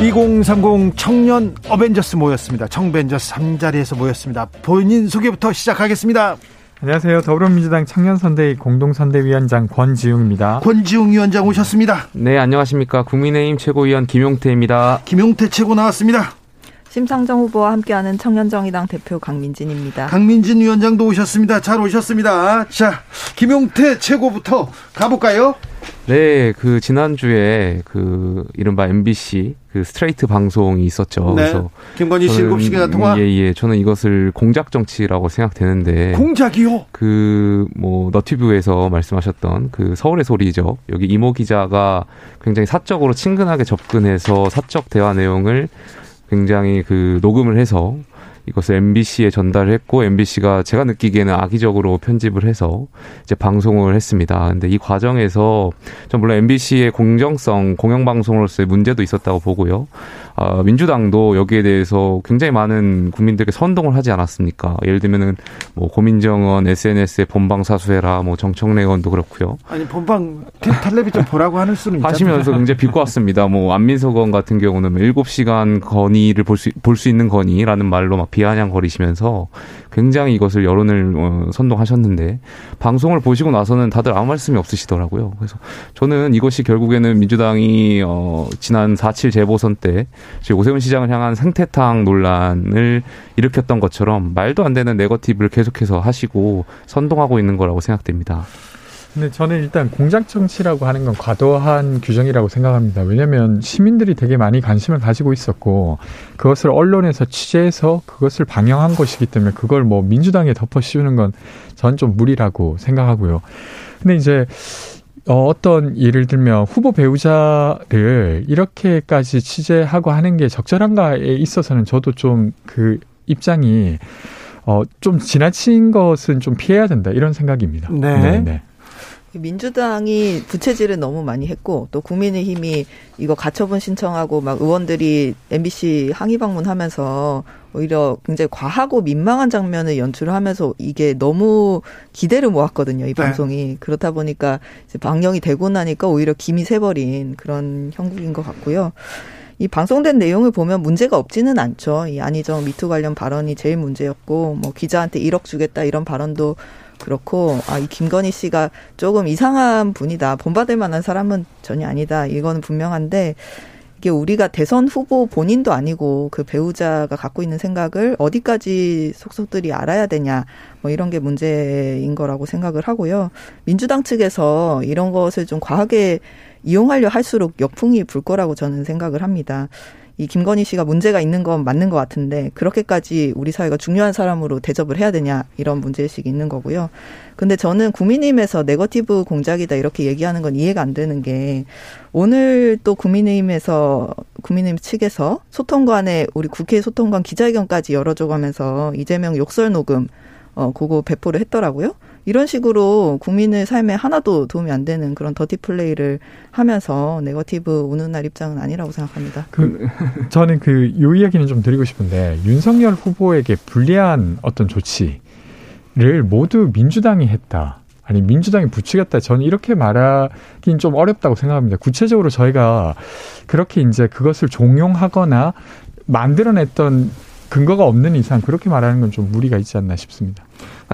2030 청년 어벤져스 모였습니다. 청벤져스 3자리에서 모였습니다. 본인 소개부터 시작하겠습니다. 안녕하세요. 더불어민주당 청년선대위 공동선대위원장 권지웅입니다. 권지웅 위원장 오셨습니다. 네, 안녕하십니까. 국민의힘 최고위원 김용태입니다. 김용태 최고 나왔습니다. 심상정 후보와 함께하는 청년정의당 대표 강민진입니다. 강민진 위원장도 오셨습니다. 잘 오셨습니다. 자, 김용태 최고부터 가볼까요? 네, 그 지난주에 그 이른바 MBC 그 스트레이트 방송이 있었죠. 네. 그래서 김건희 씨 7시간 통화. 예, 예. 저는 이것을 공작 정치라고 생각되는데. 공작이요? 그 뭐 너튜브에서 말씀하셨던 그 서울의 소리죠. 여기 이모 기자가 굉장히 사적으로 친근하게 접근해서 사적 대화 내용을 굉장히 그 녹음을 해서 이것을 MBC에 전달했고 MBC가 제가 느끼기에는 악의적으로 편집을 해서 이제 방송을 했습니다. 근데 이 과정에서 전 물론 MBC의 공정성 공영방송으로서의 문제도 있었다고 보고요. 아, 민주당도 여기에 대해서 굉장히 많은 국민들에게 선동을 하지 않았습니까? 예를 들면은 뭐 고민정원 SNS에 본방 사수해라, 뭐 정청래 의원도 그렇고요. 아니 본방 텔레비전 보라고 하는 수는. 하시면서 굉장히 비꼬았습니다. 뭐 안민석 의원 같은 경우는 7시간 뭐 건의를 볼수 볼 수 있는 건의라는 말로 막 비아냥거리시면서 굉장히 이것을 여론을 어, 선동하셨는데 방송을 보시고 나서는 다들 아무 말씀이 없으시더라고요. 그래서 저는 이것이 결국에는 민주당이 어 지난 4.7 재보선 때 오세훈 시장을 향한 생태탕 논란을 일으켰던 것처럼 말도 안 되는 네거티브를 계속해서 하시고 선동하고 있는 거라고 생각됩니다. 근데 저는 일단 공작 정치라고 하는 건 과도한 규정이라고 생각합니다. 왜냐하면 시민들이 되게 많이 관심을 가지고 있었고 그것을 언론에서 취재해서 그것을 방영한 것이기 때문에 그걸 뭐 민주당에 덮어 씌우는 건 전 좀 무리라고 생각하고요. 근데 이제 어, 어떤 예를 들면 후보 배우자를 이렇게까지 취재하고 하는 게 적절한가에 있어서는 저도 좀 그 입장이 어, 좀 지나친 것은 좀 피해야 된다 이런 생각입니다. 네. 네, 네. 민주당이 부채질을 너무 많이 했고 또 국민의힘이 이거 가처분 신청하고 막 의원들이 MBC 항의 방문하면서 오히려 굉장히 과하고 민망한 장면을 연출하면서 이게 너무 기대를 모았거든요. 이 네. 방송이 그렇다 보니까 이제 방영이 되고 나니까 오히려 김이 새버린 그런 형국인 것 같고요. 이 방송된 내용을 보면 문제가 없지는 않죠. 이 안희정 미투 관련 발언이 제일 문제였고 뭐 기자한테 1억 주겠다 이런 발언도 그렇고 아 이 김건희 씨가 조금 이상한 분이다. 본받을 만한 사람은 전혀 아니다. 이거는 분명한데 이게 우리가 대선 후보 본인도 아니고 그 배우자가 갖고 있는 생각을 어디까지 속속들이 알아야 되냐 뭐 이런 게 문제인 거라고 생각을 하고요. 민주당 측에서 이런 것을 좀 과하게 이용하려 할수록 역풍이 불 거라고 저는 생각을 합니다. 이 김건희 씨가 문제가 있는 건 맞는 것 같은데 그렇게까지 우리 사회가 중요한 사람으로 대접을 해야 되냐 이런 문제의식이 있는 거고요. 근데 저는 국민의힘에서 네거티브 공작이다 이렇게 얘기하는 건 이해가 안 되는 게 오늘 또 국민의힘에서 국민의힘 측에서 소통관에 우리 국회 소통관 기자회견까지 열어줘가면서 이재명 욕설 녹음 어 그거 배포를 했더라고요. 이런 식으로 국민의 삶에 하나도 도움이 안 되는 그런 dirty play를 하면서 네거티브 운운할 입장은 아니라고 생각합니다. 그 저는 그 요 이야기는 좀 드리고 싶은데 윤석열 후보에게 불리한 어떤 조치를 모두 민주당이 했다. 아니 민주당이 부추겼다. 저는 이렇게 말하긴 좀 어렵다고 생각합니다. 구체적으로 저희가 그렇게 이제 그것을 종용하거나 만들어냈던 근거가 없는 이상 그렇게 말하는 건 좀 무리가 있지 않나 싶습니다.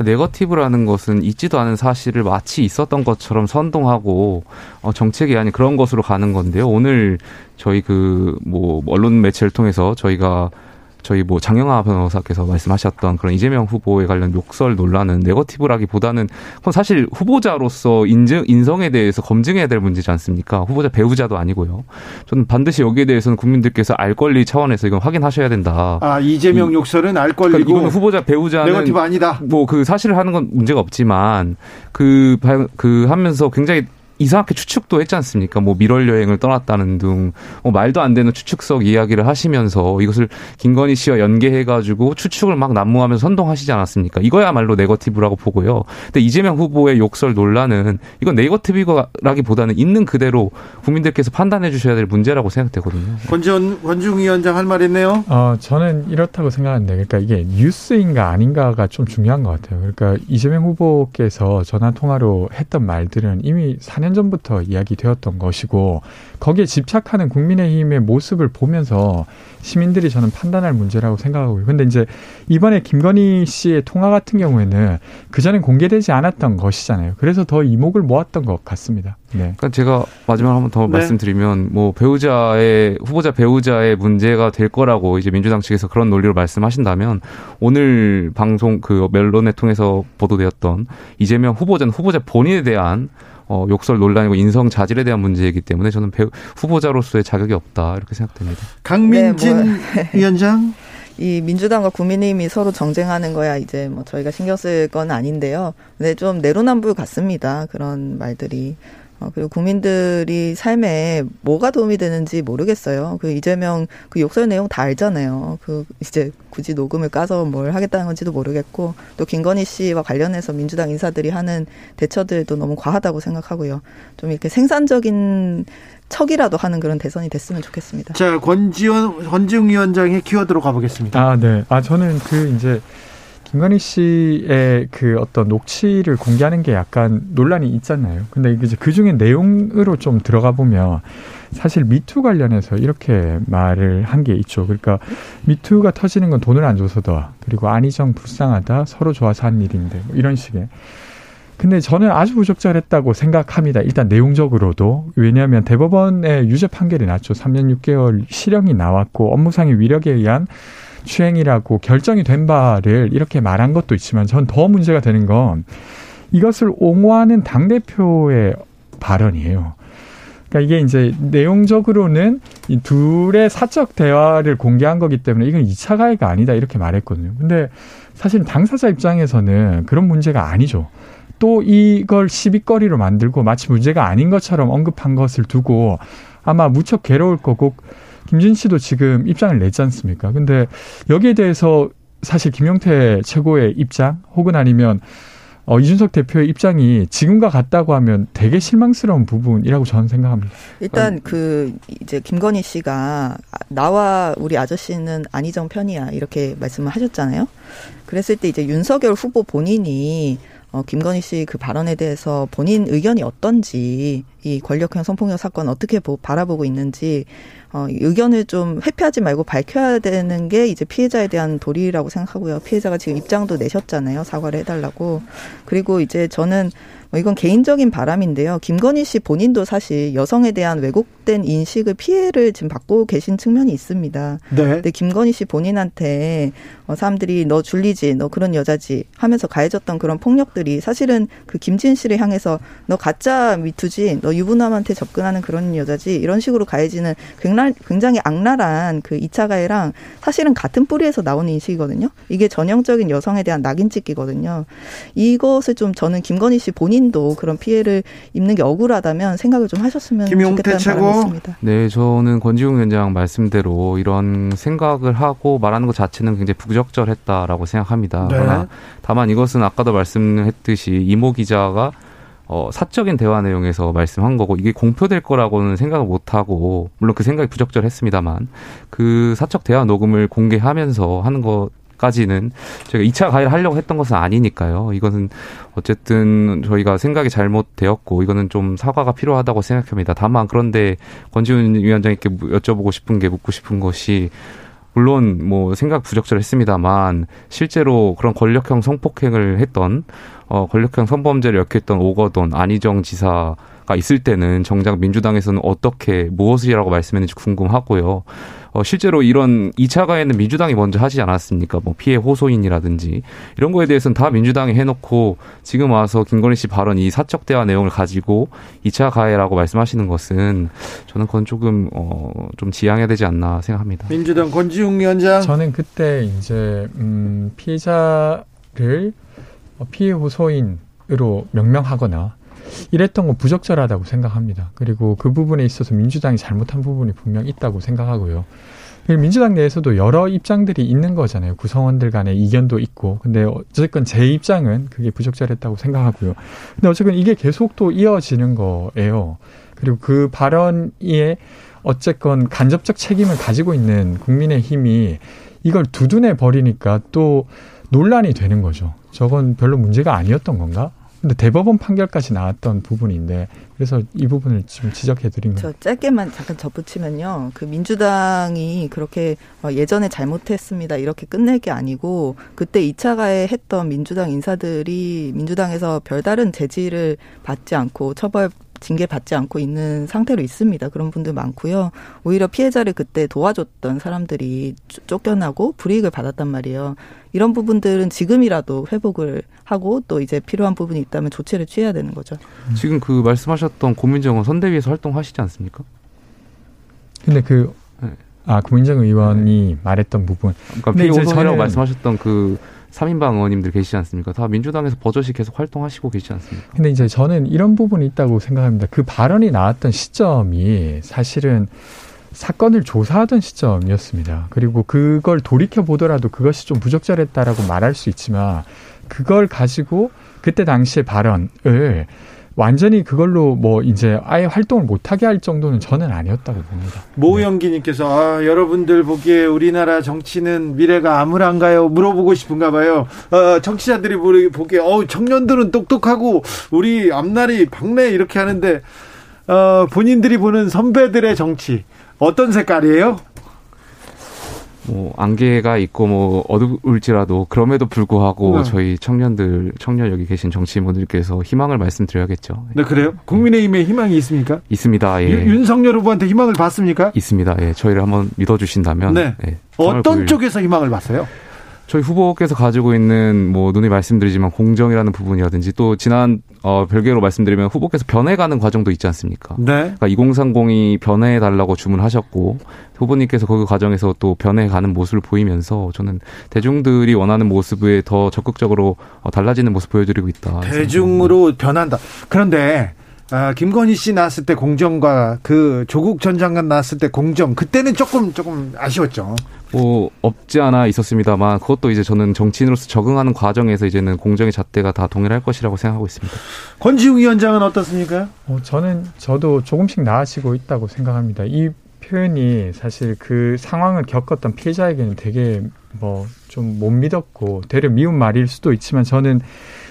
네거티브라는 것은 있지도 않은 사실을 마치 있었던 것처럼 선동하고 어, 정책이 아닌 그런 것으로 가는 건데요. 오늘 저희 그 뭐 언론 매체를 통해서 저희가 저희 뭐 장영하 변호사께서 말씀하셨던 그런 이재명 후보에 관련 욕설 논란은 네거티브라기보다는 그건 사실 후보자로서 인증 인성에 대해서 검증해야 될 문제지 않습니까? 후보자 배우자도 아니고요. 저는 반드시 여기에 대해서는 국민들께서 알 권리 차원에서 이건 확인하셔야 된다. 아 이재명 욕설은 알 권리고 그러니까 이거는 후보자 배우자는 네거티브 아니다. 뭐 그 사실을 하는 건 문제가 없지만 그그 그 하면서 굉장히 이상하게 추측도 했지 않습니까? 뭐 밀월 여행을 떠났다는 등뭐 말도 안 되는 추측성 이야기를 하시면서 이것을 김건희 씨와 연계해가지고 추측을 막 난무하면서 선동하시지 않았습니까? 이거야말로 네거티브라고 보고요. 근데 이재명 후보의 욕설 논란은 이건 네거티브라기보다는 있는 그대로 국민들께서 판단해 주셔야 될 문제라고 생각되거든요. 권지원 권중 위원장 할 말 있네요. 어, 저는 이렇다고 생각하는데, 그러니까 이게 뉴스인가 아닌가가 좀 중요한 것 같아요. 그러니까 이재명 후보께서 전화 통화로 했던 말들은 이미 4년 전부터 이야기되었던 것이고, 거기에 집착하는 국민의힘의 모습을 보면서 시민들이 저는 판단할 문제라고 생각하고요. 근데 이제 이번에 김건희 씨의 통화 같은 경우에는 그전엔 공개되지 않았던 것이잖아요. 그래서 더 이목을 모았던 것 같습니다. 네. 그러니까 제가 마지막 한번 더 네. 말씀드리면 뭐 배우자의 후보자 배우자의 문제가 될 거라고 이제 민주당 측에서 그런 논리로 말씀하신다면 오늘 방송 그 멜론에 통해서 보도되었던 이재명 후보자는 후보자 본인에 대한 어, 욕설 논란이고 인성 자질에 대한 문제이기 때문에 저는 배우, 후보자로서의 자격이 없다 이렇게 생각됩니다. 강민진 네, 위원장. 이 민주당과 국민의힘이 서로 정쟁하는 거야 이제 뭐 저희가 신경 쓸 건 아닌데요. 근데 좀 내로남불 같습니다. 그런 말들이. 어, 그리고 국민들이 삶에 뭐가 도움이 되는지 모르겠어요. 그 이재명 그 욕설 내용 다 알잖아요. 그 이제 굳이 녹음을 까서 뭘 하겠다는 건지도 모르겠고 또 김건희 씨와 관련해서 민주당 인사들이 하는 대처들도 너무 과하다고 생각하고요. 좀 이렇게 생산적인 척이라도 하는 그런 대선이 됐으면 좋겠습니다. 자 권지원 권중 위원장의 키워드로 가보겠습니다. 아, 네. 아, 저는 그 이제 김건희 씨의 그 어떤 녹취를 공개하는 게 약간 논란이 있잖아요. 근데 이제 그 중에 내용으로 좀 들어가 보면 사실 미투 관련해서 이렇게 말을 한 게 있죠. 그러니까 미투가 터지는 건 돈을 안 줘서다. 그리고 안희정 불쌍하다. 서로 좋아서 한 일인데. 뭐 이런 식의. 근데 저는 아주 부적절했다고 생각합니다. 일단 내용적으로도. 왜냐하면 대법원의 유죄 판결이 났죠. 3년 6개월 실형이 나왔고 업무상의 위력에 의한 추행이라고 결정이 된 바를 이렇게 말한 것도 있지만 전 더 문제가 되는 건 이것을 옹호하는 당대표의 발언이에요. 그러니까 이게 이제 내용적으로는 이 둘의 사적 대화를 공개한 거기 때문에 이건 2차 가해가 아니다 이렇게 말했거든요. 근데 사실 당사자 입장에서는 그런 문제가 아니죠. 또 이걸 시비거리로 만들고 마치 문제가 아닌 것처럼 언급한 것을 두고 아마 무척 괴로울 거고 김진 씨도 지금 입장을 냈지 않습니까? 근데 여기에 대해서 사실 김용태 최고의 입장 혹은 아니면 어, 이준석 대표의 입장이 지금과 같다고 하면 되게 실망스러운 부분이라고 저는 생각합니다. 일단 그 이제 김건희 씨가 나와 우리 아저씨는 안희정 편이야 이렇게 말씀을 하셨잖아요. 그랬을 때 이제 윤석열 후보 본인이 어, 김건희 씨 그 발언에 대해서 본인 의견이 어떤지 이 권력형 성폭력 사건 어떻게 보, 바라보고 있는지 어, 이 의견을 좀 회피하지 말고 밝혀야 되는 게 이제 피해자에 대한 도리라고 생각하고요. 피해자가 지금 입장도 내셨잖아요. 사과를 해달라고. 그리고 이제 저는 뭐 이건 개인적인 바람인데요. 김건희 씨 본인도 사실 여성에 대한 왜곡 된 인식을 피해를 지금 받고 계신 측면이 있습니다. 네. 근데 김건희 씨 본인한테 어, 사람들이 너 줄리지, 너 그런 여자지 하면서 가해졌던 그런 폭력들이 사실은 그 김진 씨를 향해서 너 가짜 미투지, 너 유부남한테 접근하는 그런 여자지 이런 식으로 가해지는 굉장히, 굉장히 악랄한 그 2차 가해랑 사실은 같은 뿌리에서 나오는 인식이거든요. 이게 전형적인 여성에 대한 낙인 찍기거든요. 이것을 좀 저는 김건희 씨 본인도 그런 피해를 입는 게 억울하다면 생각을 좀 하셨으면 좋겠다는. 바람이 있습니다. 네, 저는 권지웅 위원장 말씀대로 이런 생각을 하고 말하는 것 자체는 굉장히 부적절했다라고 생각합니다. 네. 그러나 다만 이것은 아까도 말씀했듯이 이모 기자가 어, 사적인 대화 내용에서 말씀한 거고 이게 공표될 거라고는 생각을 못 하고 물론 그 생각이 부적절했습니다만 그 사적 대화 녹음을 공개하면서 하는 것 까지는 저희가 2차 가해를 하려고 했던 것은 아니니까요. 이것은 어쨌든 저희가 생각이 잘못되었고 이거는 좀 사과가 필요하다고 생각합니다. 다만 그런데 권지훈 위원장님께 여쭤보고 싶은 게 묻고 싶은 것이 물론 뭐 생각 부적절했습니다만 실제로 그런 권력형 성폭행을 했던 어 권력형 성범죄를 엮였던 오거돈 안희정 지사가 있을 때는 정작 민주당에서는 어떻게 무엇이라고 말씀했는지 궁금하고요. 어 실제로 이런 2차 가해는 민주당이 먼저 하지 않았습니까? 뭐 피해 호소인이라든지 이런 거에 대해서는 다 민주당이 해놓고 지금 와서 김건희 씨 발언 이 사적 대화 내용을 가지고 2차 가해라고 말씀하시는 것은 저는 그건 조금 어 좀 지양해야 되지 않나 생각합니다. 민주당 권지웅 위원장. 저는 그때 이제 음, 피해자를 어, 피해 호소인으로 명명하거나 이랬던 건 부적절하다고 생각합니다. 그리고 그 부분에 있어서 민주당이 잘못한 부분이 분명 있다고 생각하고요. 민주당 내에서도 여러 입장들이 있는 거잖아요. 구성원들 간의 이견도 있고. 근데 어쨌건 제 입장은 그게 부적절했다고 생각하고요. 근데 어쨌든 이게 계속 또 이어지는 거예요. 그리고 그 발언에 어쨌건 간접적 책임을 가지고 있는 국민의 힘이 이걸 두둔해 버리니까 또 논란이 되는 거죠. 저건 별로 문제가 아니었던 건가? 근데 대법원 판결까지 나왔던 부분인데 그래서 이 부분을 지금 지적해 드린 거예요. 저 짧게만 잠깐 덧붙이면요. 그 민주당이 그렇게 어, 예전에 잘못했습니다. 이렇게 끝낼 게 아니고 그때 2차 가해 했던 민주당 인사들이 민주당에서 별다른 제지를 받지 않고 처벌 징계 받지 않고 있는 상태로 있습니다. 그런 분들 많고요. 오히려 피해자를 그때 도와줬던 사람들이 쫓겨나고 불이익을 받았단 말이에요. 이런 부분들은 지금이라도 회복을 하고 또 이제 필요한 부분이 있다면 조치를 취해야 되는 거죠. 지금 그 말씀하셨던 고민정은 선대위에서 활동하시지 않습니까? 근데 그 네. 아, 고민정 의원이 네. 말했던 부분. 그러니까 피호선이라고 말씀하셨던 그 3인방 의원님들 계시지 않습니까? 다 민주당에서 버젓이 계속 활동하시고 계시지 않습니까? 근데 이제 저는 이런 부분이 있다고 생각합니다. 그 발언이 나왔던 시점이 사실은 사건을 조사하던 시점이었습니다. 그리고 그걸 돌이켜 보더라도 그것이 좀 부적절했다라고 말할 수 있지만 그걸 가지고 그때 당시의 발언을 완전히 그걸로 뭐 이제 아예 활동을 못하게 할 정도는 저는 아니었다고 봅니다. 모영기님께서 아, 여러분들 보기에 우리나라 정치는 미래가 암울한가요? 물어보고 싶은가 봐요. 어, 정치자들이 보기에 어, 청년들은 똑똑하고 우리 앞날이 밝네 이렇게 하는데 어, 본인들이 보는 선배들의 정치 어떤 색깔이에요? 뭐 안개가 있고 뭐 어두울지라도 그럼에도 불구하고 네. 저희 청년들 청년 여기 계신 정치인분들께서 희망을 말씀드려야겠죠. 네 그래요? 국민의힘에 희망이 있습니까? 있습니다. 예. 윤 석열 후보한테 희망을 받습니까? 있습니다. 예. 저희를 한번 믿어주신다면 네. 예. 어떤 쪽에서 희망을 봤어요? 저희 후보께서 가지고 있는 뭐 눈에 말씀드리지만 공정이라는 부분이라든지 또 지난 어 별개로 말씀드리면 후보께서 변해가는 과정도 있지 않습니까? 네. 그러니까 2030이 변해 달라고 주문하셨고 후보님께서 그 과정에서 또 변해가는 모습을 보이면서 저는 대중들이 원하는 모습에 더 적극적으로 어, 달라지는 모습 보여드리고 있다. 대중으로 변한다. 그런데 아, 김건희 씨 나왔을 때 공정과 그 조국 전 장관 나왔을 때 공정 그때는 조금 조금 아쉬웠죠. 뭐 없지 않아 있었습니다만 그것도 이제 저는 정치인으로서 적응하는 과정에서 이제는 공정의 잣대가 다 동일할 것이라고 생각하고 있습니다. 권지웅 위원장은 어떻습니까? 어, 저는 저도 조금씩 나아지고 있다고 생각합니다. 이 표현이 사실 그 상황을 겪었던 피해자에게는 되게 뭐 좀 못 믿었고 되려 미운 말일 수도 있지만 저는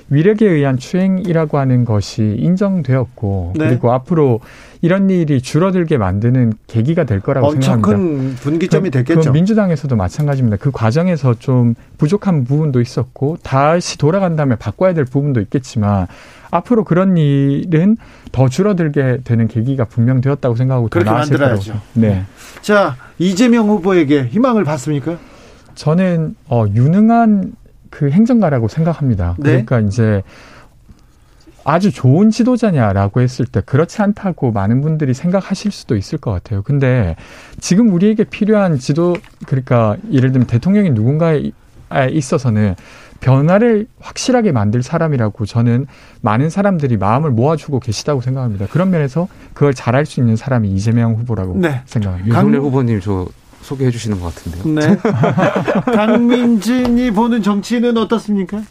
위력에 의한 추행이라고 하는 것이 인정되었고 네. 그리고 앞으로 이런 일이 줄어들게 만드는 계기가 될 거라고 엄청 생각합니다. 큰 분기점이 됐겠죠. 민주당에서도 마찬가지입니다. 그 과정에서 좀 부족한 부분도 있었고 다시 돌아간다면 바꿔야 될 부분도 있겠지만 앞으로 그런 일은 더 줄어들게 되는 계기가 분명 되었다고 생각하고 그렇게 만들어야죠. 네. 자 이재명 후보에게 희망을 받습니까? 저는 어, 유능한 그 행정가라고 생각합니다. 네? 그러니까 이제 아주 좋은 지도자냐라고 했을 때 그렇지 않다고 많은 분들이 생각하실 수도 있을 것 같아요. 근데 지금 우리에게 필요한 지도 그러니까 예를 들면 대통령이 누군가에 있어서는 변화를 확실하게 만들 사람이라고 저는 많은 사람들이 마음을 모아주고 계시다고 생각합니다. 그런 면에서 그걸 잘할 수 있는 사람이 이재명 후보라고 네. 생각합니다. 윤석열 후보님 저 소개해 주시는 것 같은데요. 네. 강민진이 보는 정치는 어떻습니까?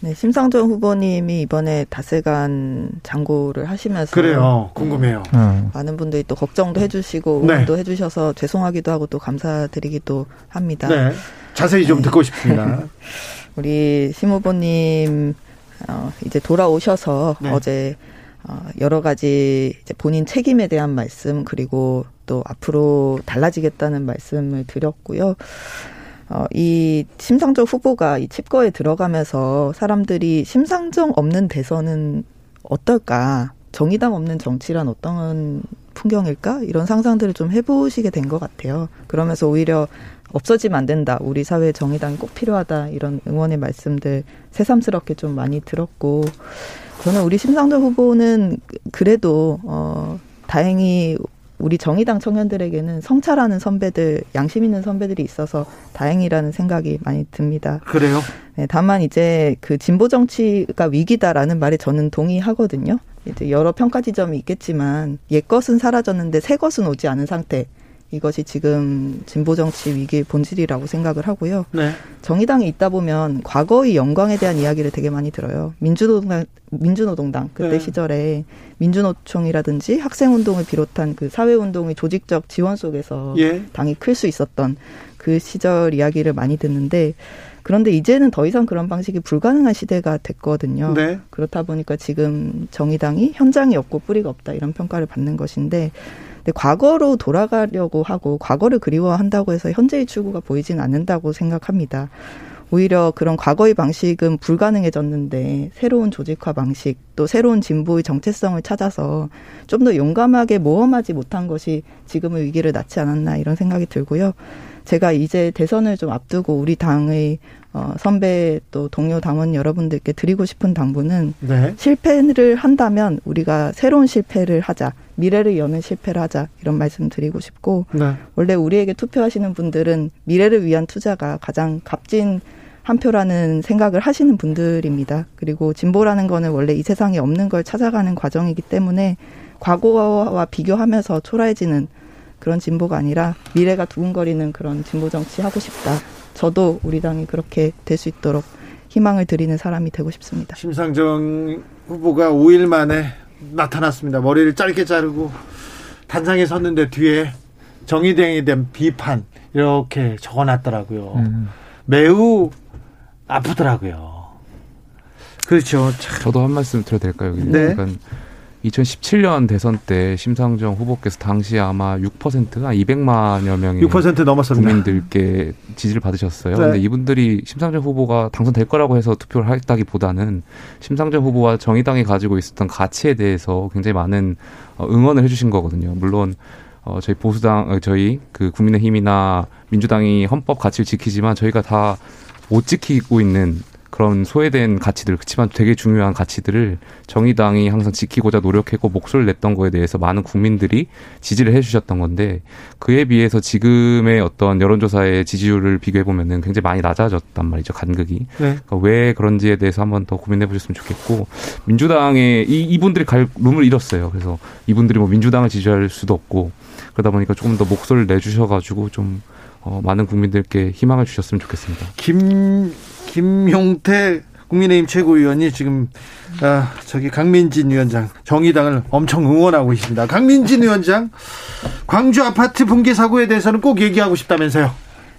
네, 심상정 후보님이 이번에 다세간 장고를 하시면서 그래요. 궁금해요. 네, 많은 분들이 또 걱정도 해주시고 네. 응원도 네. 해주셔서 죄송하기도 하고 또 감사드리기도 합니다. 네, 자세히 좀 네. 듣고 싶습니다. 우리 심 후보님 어, 이제 돌아오셔서 네. 어제 어, 여러 가지 이제 본인 책임에 대한 말씀 그리고 또 앞으로 달라지겠다는 말씀을 드렸고요. 어, 이 심상정 후보가 이 칩거에 들어가면서 사람들이 심상정 없는 대선은 어떨까? 정의당 없는 정치란 어떤 풍경일까? 이런 상상들을 좀 해보시게 된 것 같아요. 그러면서 오히려 없어지면 안 된다. 우리 사회에 정의당이 꼭 필요하다. 이런 응원의 말씀들 새삼스럽게 좀 많이 들었고, 저는 우리 심상정 후보는 그래도, 어, 다행히 우리 정의당 청년들에게는 성찰하는 선배들, 양심 있는 선배들이 있어서 다행이라는 생각이 많이 듭니다. 그래요? 네, 다만 이제 그 진보 정치가 위기다라는 말에 저는 동의하거든요. 이제 여러 평가 지점이 있겠지만 옛 것은 사라졌는데 새 것은 오지 않은 상태. 이것이 지금 진보 정치 위기의 본질이라고 생각을 하고요. 네. 정의당에 있다 보면 과거의 영광에 대한 이야기를 되게 많이 들어요. 민주노동당, 민주노동당 그때 네. 시절에 민주노총이라든지 학생운동을 비롯한 그 사회운동의 조직적 지원 속에서 예. 당이 클 수 있었던 그 시절 이야기를 많이 듣는데 그런데 이제는 더 이상 그런 방식이 불가능한 시대가 됐거든요. 네. 그렇다 보니까 지금 정의당이 현장이 없고 뿌리가 없다 이런 평가를 받는 것인데 근데 과거로 돌아가려고 하고 과거를 그리워한다고 해서 현재의 출구가 보이진 않는다고 생각합니다. 오히려 그런 과거의 방식은 불가능해졌는데 새로운 조직화 방식 또 새로운 진보의 정체성을 찾아서 좀 더 용감하게 모험하지 못한 것이 지금의 위기를 낳지 않았나 이런 생각이 들고요. 제가 이제 대선을 좀 앞두고 우리 당의 어, 선배 또 동료 당원 여러분들께 드리고 싶은 당부는 네. 실패를 한다면 우리가 새로운 실패를 하자. 미래를 여는 실패를 하자. 이런 말씀 드리고 싶고 네. 원래 우리에게 투표하시는 분들은 미래를 위한 투자가 가장 값진 한 표라는 생각을 하시는 분들입니다. 그리고 진보라는 거는 원래 이 세상에 없는 걸 찾아가는 과정이기 때문에 과거와 비교하면서 초라해지는 그런 진보가 아니라 미래가 두근거리는 그런 진보 정치 하고 싶다. 저도 우리 당이 그렇게 될 수 있도록 희망을 드리는 사람이 되고 싶습니다. 심상정 후보가 5일 만에 나타났습니다. 머리를 짧게 자르고 단상에 섰는데 뒤에 정의당에 대한 비판 이렇게 적어놨더라고요. 음. 매우 아프더라고요. 그렇죠. 참. 저도 한 말씀 드려도 될까요? 네. 그러니까 2017년 대선 때 심상정 후보께서 당시 아마 6%가 200만여 명의 6% 넘었습니다. 국민들께 지지를 받으셨어요. 네. 근데 이분들이 심상정 후보가 당선될 거라고 해서 투표를 했다기보다는 심상정 후보와 정의당이 가지고 있었던 가치에 대해서 굉장히 많은 어, 응원을 해주신 거거든요. 물론 어, 저희 보수당, 어, 저희 그 국민의힘이나 민주당이 헌법 가치를 지키지만 저희가 다 못 지키고 있는 그런 소외된 가치들, 그렇지만 되게 중요한 가치들을 정의당이 항상 지키고자 노력했고 목소리를 냈던 거에 대해서 많은 국민들이 지지를 해주셨던 건데 그에 비해서 지금의 어떤 여론조사의 지지율을 비교해 보면은 굉장히 많이 낮아졌단 말이죠 간극이. 네. 그러니까 왜 그런지에 대해서 한번 더 고민해 보셨으면 좋겠고 민주당의 이 이분들이 갈 룸을 잃었어요. 그래서 이분들이 뭐 민주당을 지지할 수도 없고 그러다 보니까 조금 더 목소리를 내주셔가지고 좀 어, 많은 국민들께 희망을 주셨으면 좋겠습니다. 김 김용태 국민의힘 최고위원이 지금 아, 저기 강민진 위원장 정의당을 엄청 응원하고 있습니다. 강민진 위원장 광주 아파트 붕괴 사고에 대해서는 꼭 얘기하고 싶다면서요.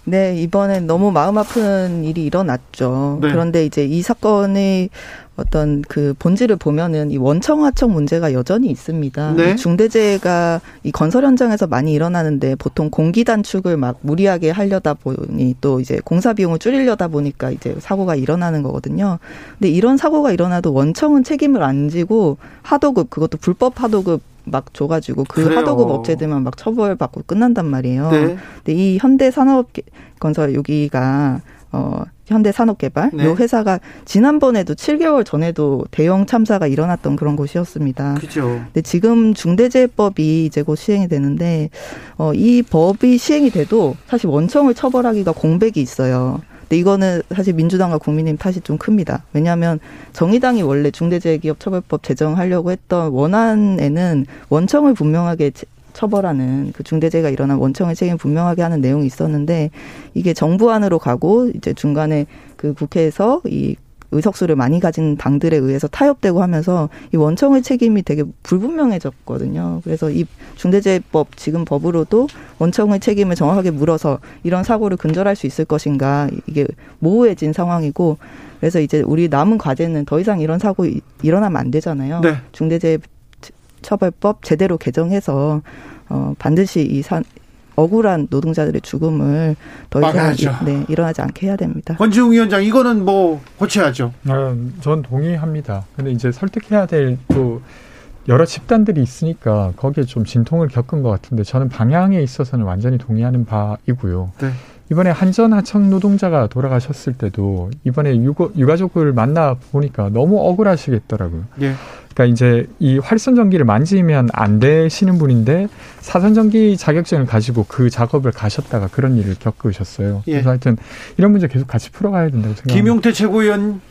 네, 이번엔 너무 마음 아픈 일이 일어났죠. 네. 그런데 이제 이 사건의 어떤 그 본질을 보면은 이 원청하청 문제가 여전히 있습니다. 네. 이 중대재해가 이 건설 현장에서 많이 일어나는데 보통 공기 단축을 막 무리하게 하려다 보니 또 이제 공사 비용을 줄이려다 보니까 이제 사고가 일어나는 거거든요. 근데 이런 사고가 일어나도 원청은 책임을 안 지고 하도급 그것도 불법 하도급 막 줘가지고 그 그래요. 하도급 업체들만 막 처벌받고 끝난단 말이에요. 네. 근데 이 현대 산업 건설 여기가 어 현대 산업개발 네. 요 회사가 지난번에도 7개월 전에도 대형 참사가 일어났던 그런 곳이었습니다. 그죠. 근데 지금 중대재해법이 이제 곧 시행이 되는데 어 이 법이 시행이 돼도 사실 원청을 처벌하기가 공백이 있어요. 근데 이거는 사실 민주당과 국민의힘 탓이 좀 큽니다. 왜냐하면 정의당이 원래 중대재해기업처벌법 제정하려고 했던 원안에는 원청을 분명하게 제- 처벌하는 그 중대재해가 일어난 원청의 책임 분명하게 하는 내용이 있었는데 이게 정부안으로 가고 이제 중간에 그 국회에서 이 의석수를 많이 가진 당들에 의해서 타협되고 하면서 이 원청의 책임이 되게 불분명해졌거든요. 그래서 이 중대재해법 지금 법으로도 원청의 책임을 정확하게 물어서 이런 사고를 근절할 수 있을 것인가 이게 모호해진 상황이고 그래서 이제 우리 남은 과제는 더 이상 이런 사고 이- 일어나면 안 되잖아요. 네. 중대재해 처벌법 제대로 개정해서 어 반드시 이 산, 억울한 노동자들의 죽음을 더 이상 막아야죠. 이- 네, 일어나지 않게 해야 됩니다. 권지웅 위원장 이거는 뭐 고쳐야죠. 어, 전 동의합니다. 근데 이제 설득해야 될 또 여러 집단들이 있으니까 거기에 좀 진통을 겪은 것 같은데 저는 방향에 있어서는 완전히 동의하는 바이고요. 네. 이번에 한전 하청 노동자가 돌아가셨을 때도 이번에 유거, 유가족을 만나 보니까 너무 억울하시겠더라고요. 예. 그러니까 이제 이 활선 전기를 만지면 안 되시는 분인데 사선 전기 자격증을 가지고 그 작업을 가셨다가 그런 일을 겪으셨어요. 예. 그래서 하여튼 이런 문제 계속 같이 풀어가야 된다고 생각합니다. 김용태 최고위원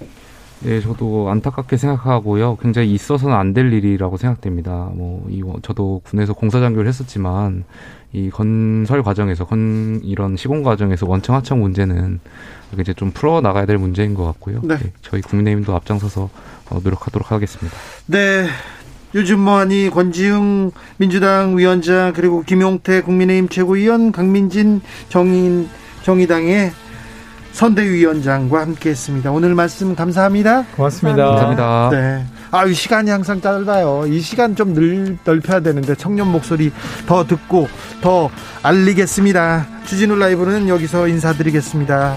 네, 저도 안타깝게 생각하고요. 굉장히 있어서는 안 될 일이라고 생각됩니다. 뭐, 이, 저도 군에서 공사장교를 했었지만, 이 건설 과정에서, 건, 이런 시공 과정에서 원청 하청 문제는 이제 좀 풀어 나가야 될 문제인 것 같고요. 네. 저희 국민의힘도 앞장서서 어, 노력하도록 하겠습니다. 네. 요즘 뭐하니 권지웅 민주당 위원장 그리고 김용태 국민의힘 최고위원 강민진 정인 정의당의 선대위원장과 함께했습니다. 오늘 말씀 감사합니다. 고맙습니다. 감사합니다. 네. 아, 이 시간이 항상 짧아요. 이 시간 좀 늘, 넓혀야 되는데 청년 목소리 더 듣고 더 알리겠습니다. 주진우 라이브는 여기서 인사드리겠습니다.